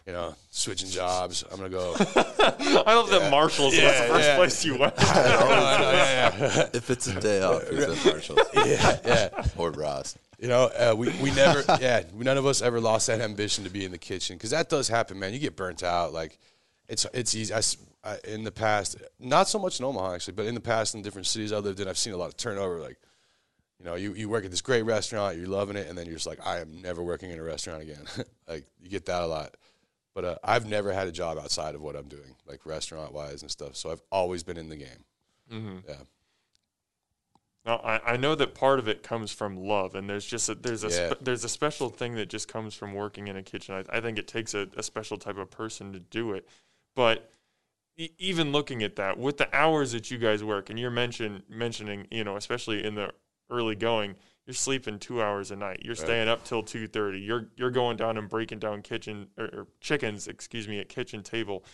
you know, switching jobs. I'm gonna go. [LAUGHS] I love that Marshalls was the first yeah. place you went. [LAUGHS] oh, know, yeah, yeah, [LAUGHS] If it's a day off, he's at Marshalls yeah, yeah. or Ross. You know, uh, we, we never, yeah, none of us ever lost that ambition to be in the kitchen because that does happen, man. You get burnt out. Like, it's it's easy. I in the past, not so much in Omaha actually, but in the past in different cities I lived in, I've seen a lot of turnover. Like, you know, you, you work at this great restaurant, you're loving it, and then you're just like, I am never working in a restaurant again. [LAUGHS] like, you get that a lot. But uh, I've never had a job outside of what I'm doing, like restaurant wise and stuff. So I've always been in the game. hmm Yeah. Now, I, I know that part of it comes from love, and there's just a, there's a Yeah. spe- there's a special thing that just comes from working in a kitchen. I, I think it takes a, a special type of person to do it. But e- even looking at that, with the hours that you guys work, and you're mention, mentioning, you know, especially in the early going, you're sleeping two hours a night. You're staying up till two thirty. You're you're going down and breaking down kitchen or, or chickens, excuse me, at kitchen table.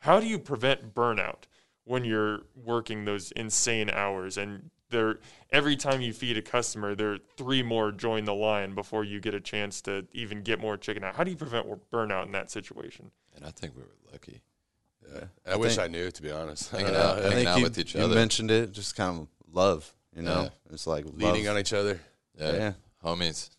How do you prevent burnout when you're working those insane hours and there every time you feed a customer there are three more join the line before you get a chance to even get more chicken out how do you prevent burnout in that situation And I think we were lucky. Yeah. And I, wish think- I knew, to be honest. Hanging [LAUGHS] out, I hanging out you, with each you other. mentioned it, just kind of love. You know, Yeah. it's like leaning love, on each other. Yeah. Yeah. homies.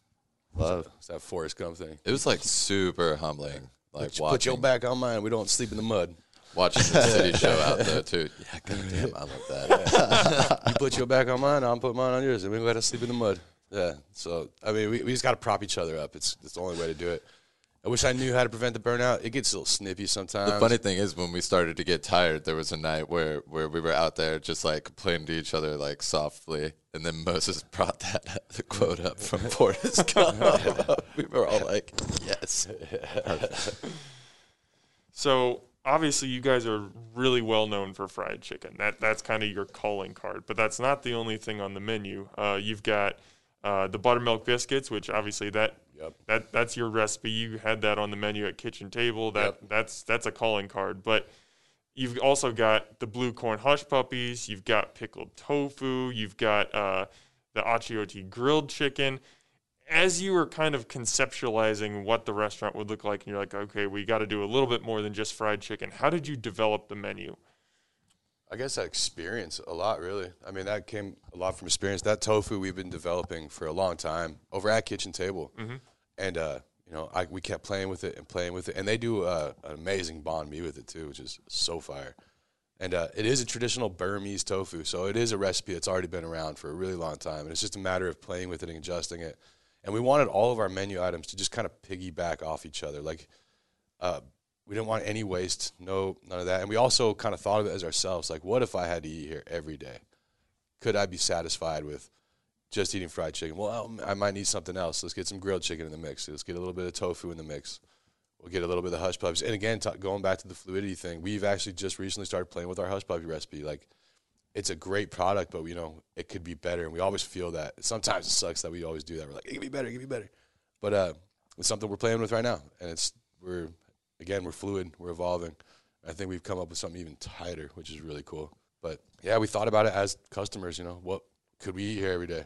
love. It's that Forrest Gump thing. It was like super humbling. Like Put, put your watching, back on mine. We don't sleep in the mud. watching the city [LAUGHS] show out there too. Yeah, goddamn, I love that. [LAUGHS] You put your back on mine, I'll put mine on yours, and we go to sleep in the mud. Yeah. So I mean, we, we just got to prop each other up. It's it's the only way to do it. I wish I knew how to prevent the burnout. It gets a little snippy sometimes. The funny thing is, when we started to get tired, there was a night where, where we were out there just like complaining to each other like softly, and then Moses [LAUGHS] brought that the quote up from [LAUGHS] Forrest Gump. [LAUGHS] we were all like, "Yes." So obviously, you guys are really well known for fried chicken. That that's kind of your calling card. But that's not the only thing on the menu. Uh, you've got uh, the buttermilk biscuits, which obviously that Yep. that that's your recipe. You had that on the menu at kitchen table. That Yep. that's that's a calling card. But you've also got the blue corn hush puppies. You've got pickled tofu. You've got uh, the achiote grilled chicken. As you were kind of conceptualizing what the restaurant would look like, and you're like, okay, we got to do a little bit more than just fried chicken. How did you develop the menu? I guess that experience a lot, really. I mean, that came a lot from experience. That tofu we've been developing for a long time over at Kitchen Table, and uh, you know, I, we kept playing with it and playing with it, and they do uh, an amazing banh mi with it too, which is so fire. And uh, it is a traditional Burmese tofu, so it is a recipe that's already been around for a really long time, and it's just a matter of playing with it and adjusting it. And we wanted all of our menu items to just kind of piggyback off each other, like uh, we didn't want any waste, no none of that. And we also kind of thought of it as ourselves, like, what if I had to eat here every day? Could I be satisfied with just eating fried chicken? Well, I'll- might need something else. Let's get some grilled chicken in the mix. Let's get a little bit of tofu in the mix. We'll get a little bit of hush puppies. And again, ta going back to the fluidity thing, we've actually just recently started playing with our hush puppy recipe. Like, it's a great product, but you know, it could be better. And we always feel that. Sometimes it sucks that we always do that. We're like, it could be better, it could be better. But uh, it's something we're playing with right now, and it's we're again we're fluid, we're evolving. I think we've come up with something even tighter, which is really cool. But yeah, we thought about it as customers. You know, what could we eat here every day?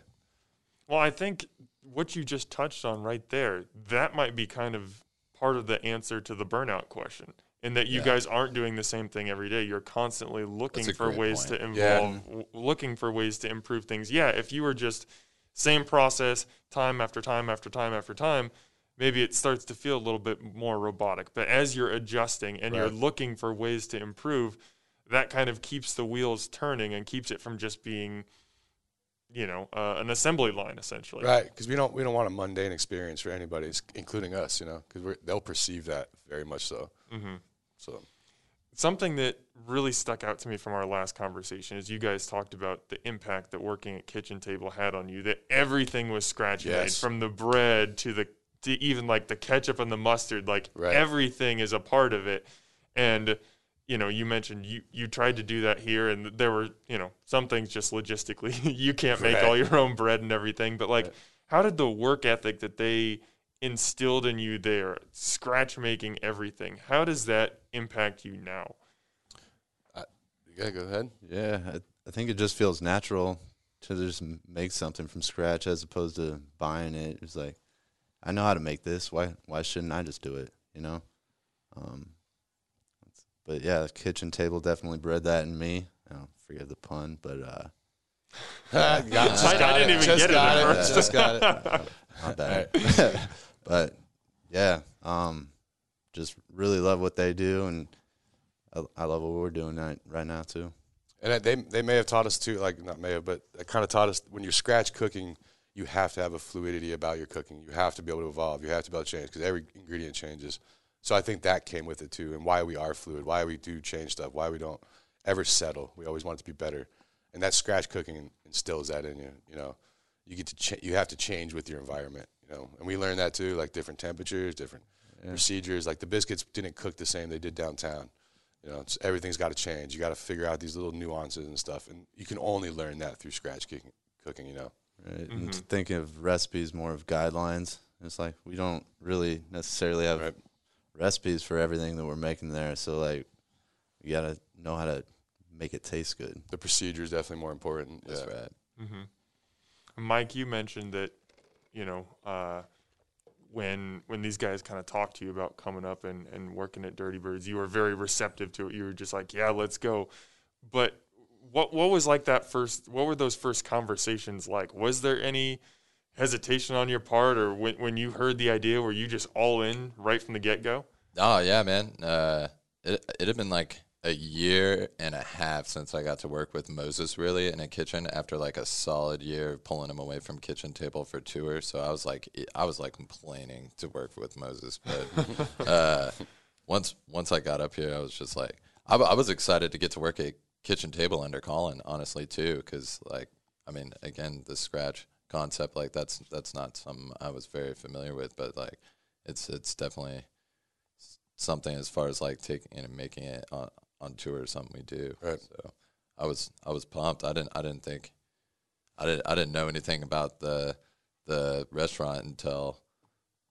Well, I think what you just touched on right there, that might be kind of part of the answer to the burnout question. In that you Yeah. guys aren't doing the same thing every day. You're constantly looking for ways point. to involve, Yeah. w- looking for ways to improve things. Yeah, if you were just same process time after time after time after time, maybe it starts to feel a little bit more robotic. But as you're adjusting and you're looking for ways to improve, that kind of keeps the wheels turning and keeps it from just being, you know, uh, an assembly line essentially. Right, because we don't we don't want a mundane experience for anybody, including us. You know, because they'll perceive that very much so. hmm So Something that really stuck out to me from our last conversation is you guys talked about the impact that working at kitchen table had on you. That everything was scratch made, Yes. from the bread to the to even like the ketchup and the mustard. Like Right. everything is a part of it. And you know, you mentioned you you tried to do that here, and there were you know some things just logistically [LAUGHS] you can't make Right. all your own bread and everything. But like, how did the work ethic that they instilled in you there, scratch making everything, how does that impact you now? you gotta go ahead. Yeah, I, I think it just feels natural to just make something from scratch as opposed to buying it. It's like I know how to make this. Why why shouldn't I just do it? You know. Um, but yeah, the kitchen table definitely bred that in me. I don't forget the pun, but uh, [LAUGHS] Got- just I- I didn't even just get it at it. first. Just got it. [LAUGHS] not bad. [LAUGHS] but yeah, um, just really love what they do, and I, I love what we're doing right, right now too. And they they may have taught us too, like not may have, but kind of taught us when you're scratch cooking, you have to have a fluidity about your cooking. You have to be able to evolve. You have to be able to change because every ingredient changes. So I think that came with it too, and why we are fluid, why we do change stuff, why we don't ever settle. We always want it to be better, and that scratch cooking instills that in you. You know, you get to ch- you have to change with your environment. You know, and we learned that too, like different temperatures, different procedures. Like the biscuits didn't cook the same they did downtown. You know, it's, everything's got to change. You got to figure out these little nuances and stuff, and you can only learn that through scratch cooking. Cooking, you know. Right? And to think of recipes more of guidelines. It's like we don't really necessarily have Right. recipes for everything that we're making there. So like, you gotta know how to make it taste good. The procedure is definitely more important. That's yeah. right. Mike, you mentioned that, you know, uh, when when these guys kind of talked to you about coming up and, and working at Dirty Birds, you were very receptive to it. You were just like, yeah, let's go. But what what was like that first? What were those first conversations like? Was there any hesitation on your part, or when when you heard the idea, were you just all in right from the get go? Oh yeah, man. Uh, it it had been like a year and a half since I got to work with Moses really in a kitchen after like a solid year of pulling him away from kitchen table for tours. So I was like, I was like complaining to work with Moses, but [LAUGHS] uh, once once I got up here, I was just like, I, I was excited to get to work a kitchen table under Colin, honestly too, because like, I mean, again, the scratch concept like that's that's not something I was very familiar with, but like, it's it's definitely something as far as like taking and making it on, on tour or something we do. Right. So I was I was pumped. I didn't I didn't think I didn't I didn't know anything about the the restaurant until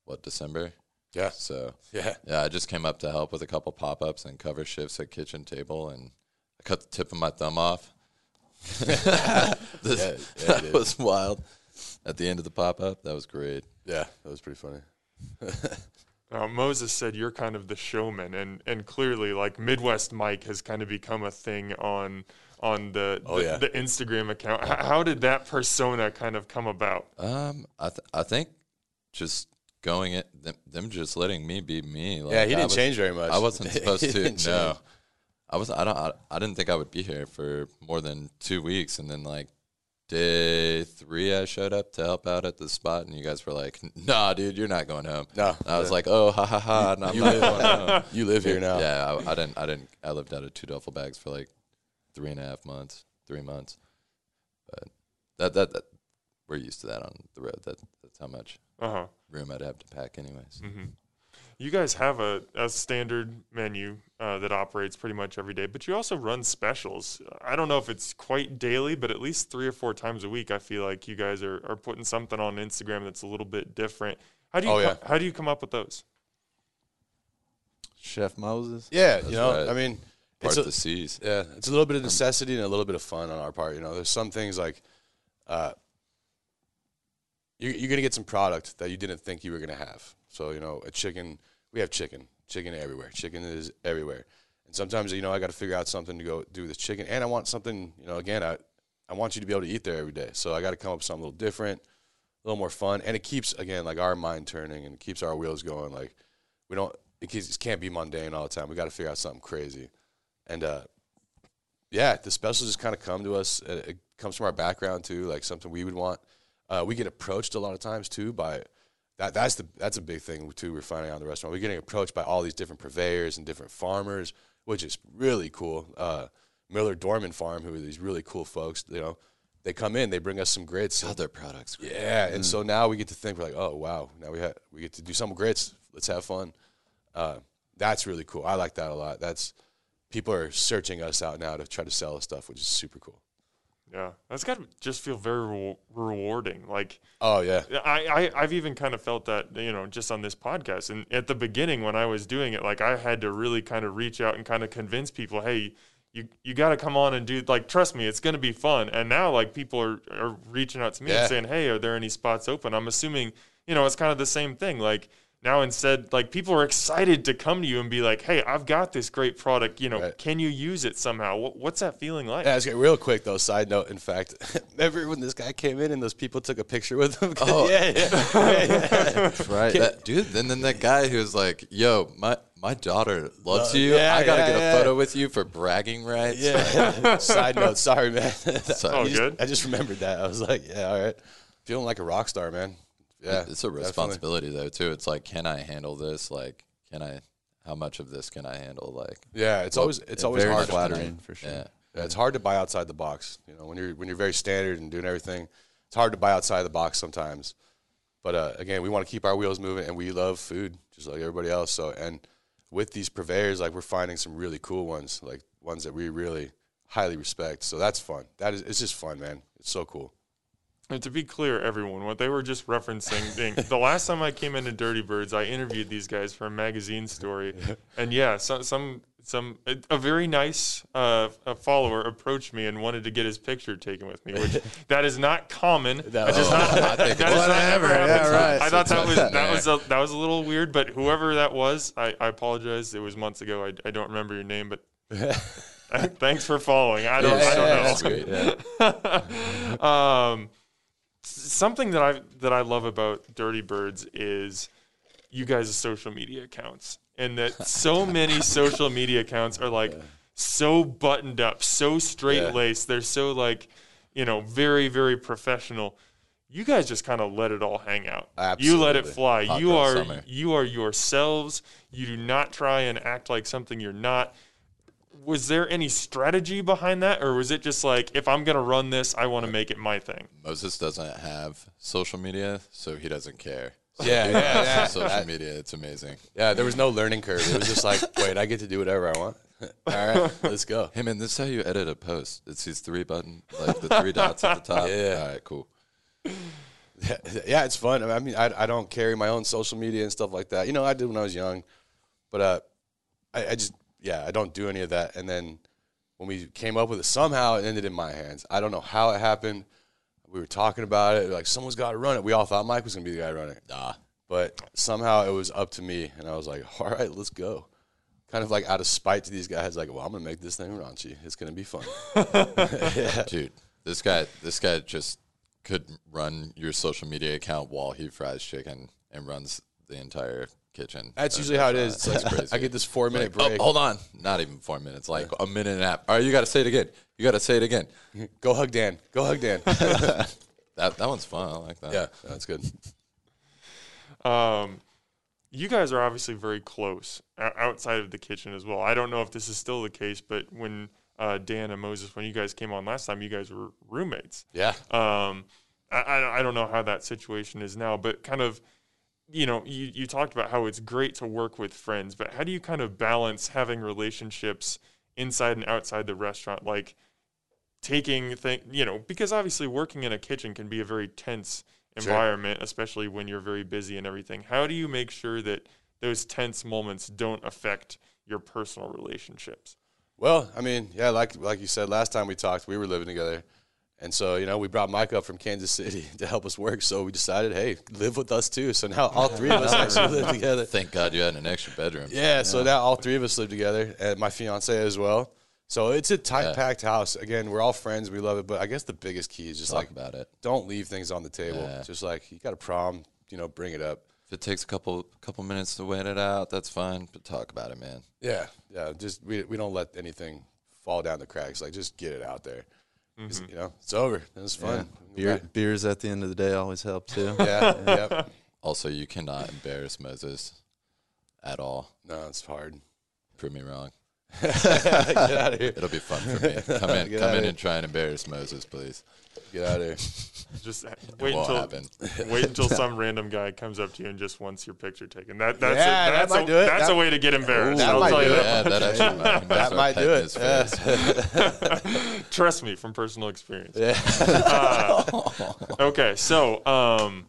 what December. Yeah. So Yeah. yeah, I just came up to help with a couple pop ups and cover shifts at kitchen table, and I cut the tip of my thumb off. [LAUGHS] This- Yeah, yeah, you that was wild. At the end of the pop up, that was great. Yeah. That was pretty funny. Now, [LAUGHS] Moses said you're kind of the showman, and, and clearly, like Midwest Mike has kind of become a thing on on the Oh, the, yeah. the Instagram account. H- how did that persona kind of come about? Um, I th- I think just going it them, them just letting me be me. Like, yeah, he didn't was- change very much. I wasn't [LAUGHS] supposed to. No, change. I was. I don't. I, I didn't think I would be here for more than two weeks, and then like day three, I showed up to help out at the spot, and you guys were like, "Nah, dude, you're not going home." No. And I was like, "Oh, ha ha ha!" And I'm not going home. [LAUGHS] You live here now. Yeah, I, I didn't. I didn't. I lived out of two duffel bags for like three and a half months, three months. But that that, that we're used to that on the road. That that's how much Uh huh. room I'd have to pack, anyways. hmm You guys have a, a standard menu uh, that operates pretty much every day, but you also run specials. I don't know if it's quite daily, but at least three or four times a week, I feel like you guys are, are putting something on Instagram that's a little bit different. How do you Oh, yeah. how do you come up with those? Chef Moses. Yeah. That's you know, right. I mean, Part it's a, the seas. Yeah, it's a little bit of necessity and a little bit of fun on our part. You know, there's some things like, uh, you're, you're gonna get some product that you didn't think you were gonna have. So you know, a chicken, we have chicken, chicken everywhere. Chicken is everywhere, and sometimes you know I got to figure out something to go do with this chicken, and I want something. You know, again, I I want you to be able to eat there every day, so I got to come up with something a little different, a little more fun, and it keeps again like our mind turning and keeps our wheels going. Like we don't, it can't be mundane all the time. We got to figure out something crazy, and uh, yeah, the specials just kind of come to us. It, it comes from our background too, like something we would want. Uh, we get approached a lot of times too by that. That's the that's a big thing too. We're finding out in the restaurant. We're getting approached by all these different purveyors and different farmers, which is really cool. Uh, Miller Dorman Farm, who are these really cool folks. You know, they come in, they bring us some grits. God, their products. great. Yeah, and so now we get to think we're like, oh wow, now we have we get to do some grits. Let's have fun. Uh, that's really cool. I like that a lot. That's people are searching us out now to try to sell us stuff, which is super cool. Yeah, that's got to just feel very re- rewarding. Like Oh yeah, I, I I've even kind of felt that you know just on this podcast and at the beginning when I was doing it, like I had to really kind of reach out and kind of convince people, hey, you you got to come on and do like trust me, it's going to be fun. And now like people are are reaching out to me Yeah. and saying, hey, are there any spots open? I'm assuming you know it's kind of the same thing. Like now instead, like people are excited to come to you and be like, hey, I've got this great product. You know, Right. can you use it somehow? What's that feeling like? yeah. It's real quick though. Side note, in fact, [LAUGHS] remember when this guy came in and those people took a picture with him? [LAUGHS] Oh. yeah, yeah. [LAUGHS] Right. That, dude, then then that guy who was like, "Yo, my my daughter loves Uh, you. yeah, I gotta yeah, get a yeah. photo with you for bragging rights." yeah. Side note, sorry man. Sorry. Oh, I just- good. I just remembered that. I was like, yeah, all right. Feeling like a rock star, man. Yeah, it's a definitely. responsibility though too. It's like, can I handle this? Like, can I? How much of this can I handle? Like, Yeah, it's always it's always very hard. flattering for sure. yeah, Yeah, it's hard to buy outside the box. You know, when you're when you're very standard and doing everything, it's hard to buy outside the box sometimes. But uh, again, we want to keep our wheels moving, and we love food just like everybody else. So, and with these purveyors, like we're finding some really cool ones, like ones that we really highly respect. So that's fun. That is, it's just fun, man. It's so cool. And to be clear, everyone, what they were just referencing, being, the last time I came into Dirty Birds, I interviewed these guys for a magazine story, and yeah, some some some a, very nice uh, a follower approached me and wanted to get his picture taken with me, which [LAUGHS] that is not common. That Oh, not, [LAUGHS] I that does not ever Whatever, yeah, right. I thought that was that was a, that was a little weird, but whoever that was, I, I apologize. It was months ago. I, I don't remember your name, but [LAUGHS] thanks for following. I don't, Yeah, I don't yeah, know. that's great. um, something that I that I love about Dirty Birds is you guys' social media accounts, and that [LAUGHS] so many social media accounts are like so buttoned up, so straight laced. They're so like, you know, very very professional. You guys just kind of let it all hang out. You let it fly. Hot you are summer. you are yourselves. You do not try and act like something you're not. Was there any strategy behind that, or was it just like, if I'm gonna run this, I want to make it my thing? Moses doesn't have social media, so he doesn't care. So Yeah, yeah, yeah. Social media, it's amazing. Yeah, there was no learning curve. It was just like, [LAUGHS] wait, I get to do whatever I want. [LAUGHS] All right, let's go. Hey man, this is how you edit a post. It's these three button, like the three dots at the [LAUGHS] top. Yeah. All right, cool. Yeah, yeah, it's fun. I mean, I, I don't carry my own social media and stuff like that. You know, I did when I was young, but uh, I, I just yeah, I don't do any of that. And then when we came up with it, somehow it ended in my hands. I don't know how it happened. We were talking about it, like someone's got to run it. We all thought Mike was gonna be the guy running it, Nah. but somehow it was up to me, and I was like, [LAUGHS] all right, let's go. Kind of like out of spite to these guys, like, well, I'm gonna make this thing raunchy. It's gonna be fun. [LAUGHS] Dude, this guy this guy just could run your social media account while he fries chicken and runs the entire kitchen. That's usually how it is. It's It's like, crazy. [LAUGHS] I get this four minute Oh, break. hold on. Not even four minutes, like a minute and a half. All right, you got to say it again. You got to say it again. Go hug Dan. Go hug Dan. [LAUGHS] That that one's fun. I like that. yeah, that's good. Um, you guys are obviously very close outside of the kitchen as well. I don't know if this is still the case, but when uh, Dan and Moses, when you guys came on last time, you guys were roommates. Yeah. Um, I, I, I don't know how that situation is now, but kind of, you know, you, you talked about how it's great to work with friends, but how do you kind of balance having relationships inside and outside the restaurant? Like taking thing, you know, because obviously working in a kitchen can be a very tense Sure. environment, especially when you're very busy and everything. How do you make sure that those tense moments don't affect your personal relationships? Well, I mean, yeah, like like you said last time we talked, we were living together, and so you know we brought Mike up from Kansas City [LAUGHS] to help us work. So we decided, hey, live with us too. So now all three of us [LAUGHS] actually live together. Thank God you had an extra bedroom. Yeah, so now all three of us live together, and my fiance as well. So it's a tight Yeah. packed house. Again, we're all friends, we love it, but I guess the biggest key is just Talk like about it. don't leave things on the table. Yeah. Just like you got a problem, you know, bring it up. If it takes a couple couple minutes to wait it out, that's fine. But talk about it, man. Yeah, yeah. Just we we don't let anything fall down the cracks. Like just get it out there. 'Cause, mm-hmm. You know, it's over. It was fun. Beer, beers at the end of the day always help too. [LAUGHS] Yeah, yep. Also, you cannot embarrass Moses at all. No, it's hard. Prove me wrong. [LAUGHS] Get out of here. It'll be fun for me. Come in, Get come in here. and try and embarrass Moses, please. Get out of here. [LAUGHS] Just [LAUGHS] wait until happen. wait until some random guy comes up to you and just wants your picture taken. That that's Yeah, a, that that's might a, that's That- a way to get embarrassed. that I'll might tell you do it. that. Yeah, that actually might. That [LAUGHS] might do it. face. Trust me from personal experience. Yeah. Okay, so um,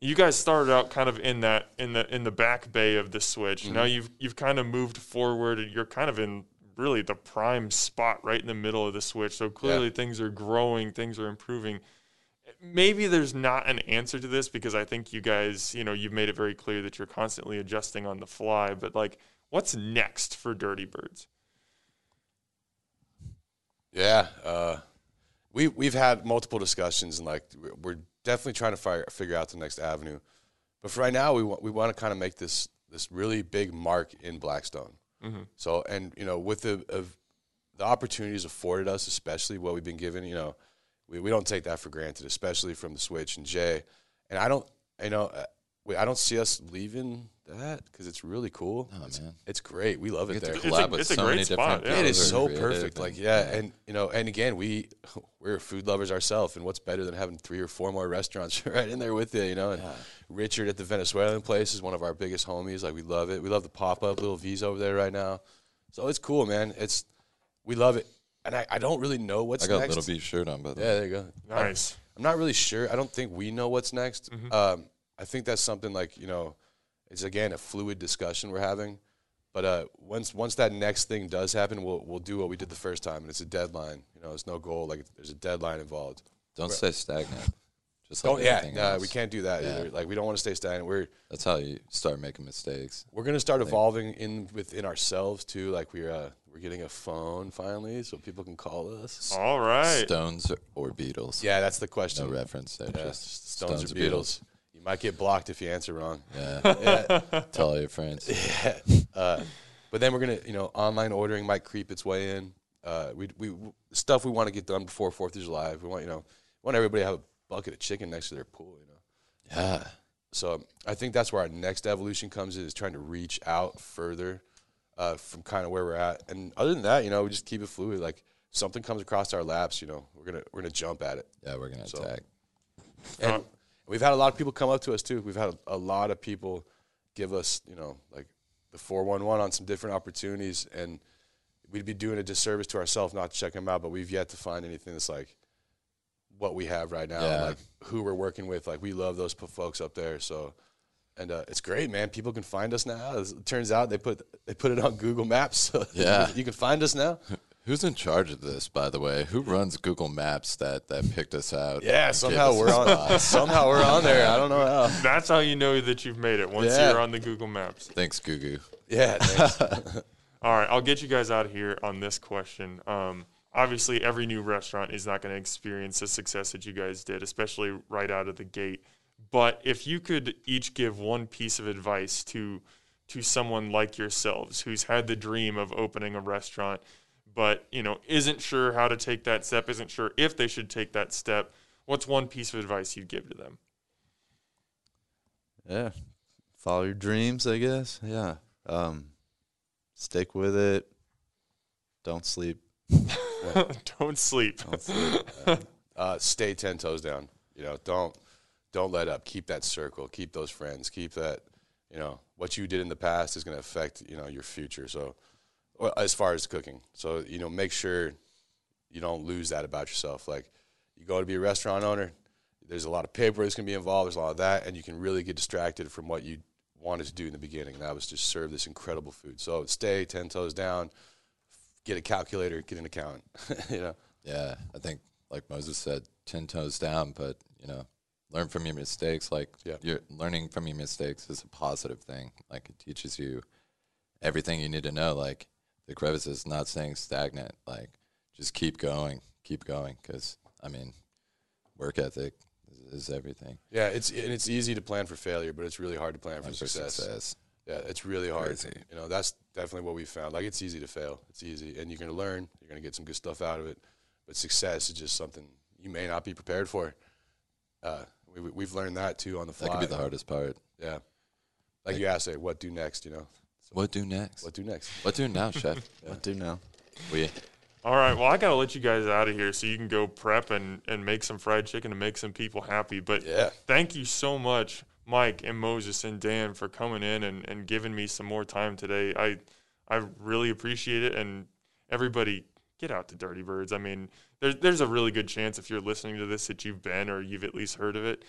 you guys started out kind of in that in the in the back bay of the switch. Now Mm-hmm. you've you've kind of moved forward. and You're kind of in really the prime spot right in the middle of the switch. So clearly things are growing, things are improving. Maybe there's not an answer to this because I think you guys, you know, you've made it very clear that you're constantly adjusting on the fly. But like, what's next for Dirty Birds? Yeah, uh, we we've had multiple discussions and like we're- definitely trying to fire, figure out the next avenue. But for right now, we want we want to kind of make this this really big mark in Blackstone. So and you know with the of the opportunities afforded us, especially what we've been given, you know, we, we don't take that for granted, especially from the Switch and Jay. And I don't, you know, uh, I don't see us leaving that because it's really cool. Oh, it's, man. it's great. We love it get there. It's a- collab with it's a so great spot, different yeah. It people is who are so perfect. and- Like yeah, and you know, and again, we [LAUGHS] we're food lovers ourselves, and what's better than having three or four more restaurants [LAUGHS] right in there with you, you know? And Richard at the Venezuelan place is one of our biggest homies. Like we love it. We love the pop up little V's over there right now. So it's cool, man. It's we love it, and I, I don't really know what's I got next. a little beef shirt on, but Yeah, there you go. Nice. I'm not really sure. I don't think we know what's next. Mm-hmm. Um, I think that's something like you know, it's again a fluid discussion we're having. But uh, once once that next thing does happen, we'll we'll do what we did the first time, and it's a deadline. You know, it's no goal. Like there's a deadline involved. don't say stagnant. Just like Don't yeah, everything nah, we can't do that Yeah. either. Like we don't want to stay stagnant. We're That's how you start making mistakes. we're gonna start evolving in within ourselves too. Like we're uh, we're getting a phone finally, so people can call us. All right. Stones or Beatles? Yeah, that's the question. No reference there. Yeah, just Stones, or Beatles. You might get blocked if you answer wrong. Yeah. [LAUGHS] [LAUGHS] Tell all your friends. [LAUGHS] Yeah. But then we're gonna, you know, online ordering might creep its way in. Uh, we we stuff we want to get done before Fourth of July. We want, you know, want everybody to have a bucket of chicken next to their pool. You know. Yeah. So I think that's where our next evolution comes in is trying to reach out further uh, from kind of where we're at. And other than that, you know, we just keep it fluid. Like something comes across our laps, you know, we're gonna we're gonna jump at it. Yeah, we're gonna So- attack. And we've had a lot of people come up to us too. We've had a, a lot of people give us, you know, like the four one one on some different opportunities, and we'd be doing a disservice to ourselves not to check them out. But we've yet to find anything that's like what we have right now, Yeah. like who we're working with. Like we love those folks up there, so. And uh, it's great, man. People can find us now. As It turns out they put they put it on Google Maps, [LAUGHS] so Yeah. you can find us now. Who's in charge of this, by the way? Who runs Google Maps that that picked us out? Yeah, somehow we're on. [LAUGHS] somehow we're on there. I don't know how. That's how you know that you've made it once Yeah. you're on the Google Maps. Thanks, Gugu. Yeah, thanks. [LAUGHS] All right, I'll get you guys out of here on this question. Um, obviously, every new restaurant is not going to experience the success that you guys did, especially right out of the gate. But if you could each give one piece of advice to to someone like yourselves who's had the dream of opening a restaurant, but you know isn't sure how to take that step, isn't sure if they should take that step, what's one piece of advice you'd give to them? Yeah. Follow your dreams, I guess. Yeah. Um, stick with it. Don't sleep. [LAUGHS] [LAUGHS] Don't sleep. Don't sleep. uh, stay ten toes down. You know, don't don't let up. Keep that circle. Keep those friends. Keep that. You know, what you did in the past is going to affect you know your future. So, well, as far as cooking, so you know, make sure you don't lose that about yourself. Like, you go to be a restaurant owner. There's a lot of paper that's going to be involved. There's a lot of that, and you can really get distracted from what you wanted to do in the beginning. And that was just serve this incredible food. So stay ten toes down. Get a calculator. Get an accountant. [LAUGHS] you know. Yeah, I think like Moses said, ten toes down, but you know, learn from your mistakes. Like Yeah. you're learning from your mistakes is a positive thing. Like it teaches you everything you need to know. Like the crevice is not staying stagnant. Like just keep going, keep going. Because I mean, work ethic is, is everything. Yeah, it's and it's easy to plan for failure, but it's really hard to plan for Plan for success. success. Yeah, it's really hard. Crazy. You know, that's definitely what we found. Like it's easy to fail. It's easy, and you're going to learn. You're going to get some good stuff out of it. But success is just something you may not be prepared for. Uh, we, we- we've learned that too on the fly. That could be the hardest part. Yeah, like you asked, like, what do next? You know, What do next? what do next? What do now, chef? [LAUGHS] What do now? We All right. Well, I got to let you guys out of here so you can go prep and, and make some fried chicken to make some people happy. But Yeah. thank you so much, Mike and Moses and Dan, for coming in and, and giving me some more time today. I I really appreciate it. And everybody, get out to Dirty Birds. I mean, there's, there's a really good chance if you're listening to this that you've been or you've at least heard of it.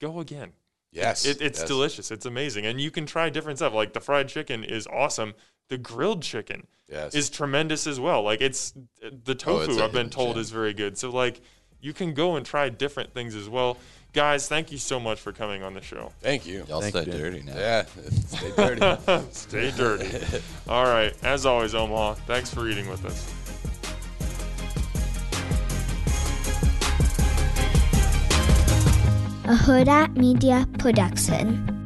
Go again. Yes, It, it's yes. delicious. It's amazing. And you can try different stuff. Like the fried chicken is awesome. The grilled chicken Yes, is tremendous as well. Like it's the Oh, tofu it's a I've been told gem. is very good. So like you can go and try different things as well. Guys, thank you so much for coming on the show. thank you. y'all Thank stay you. dirty now. Yeah, stay dirty. [LAUGHS] Stay dirty. All right. As always, Omaha, thanks for eating with us. a Hurrdat Media Production.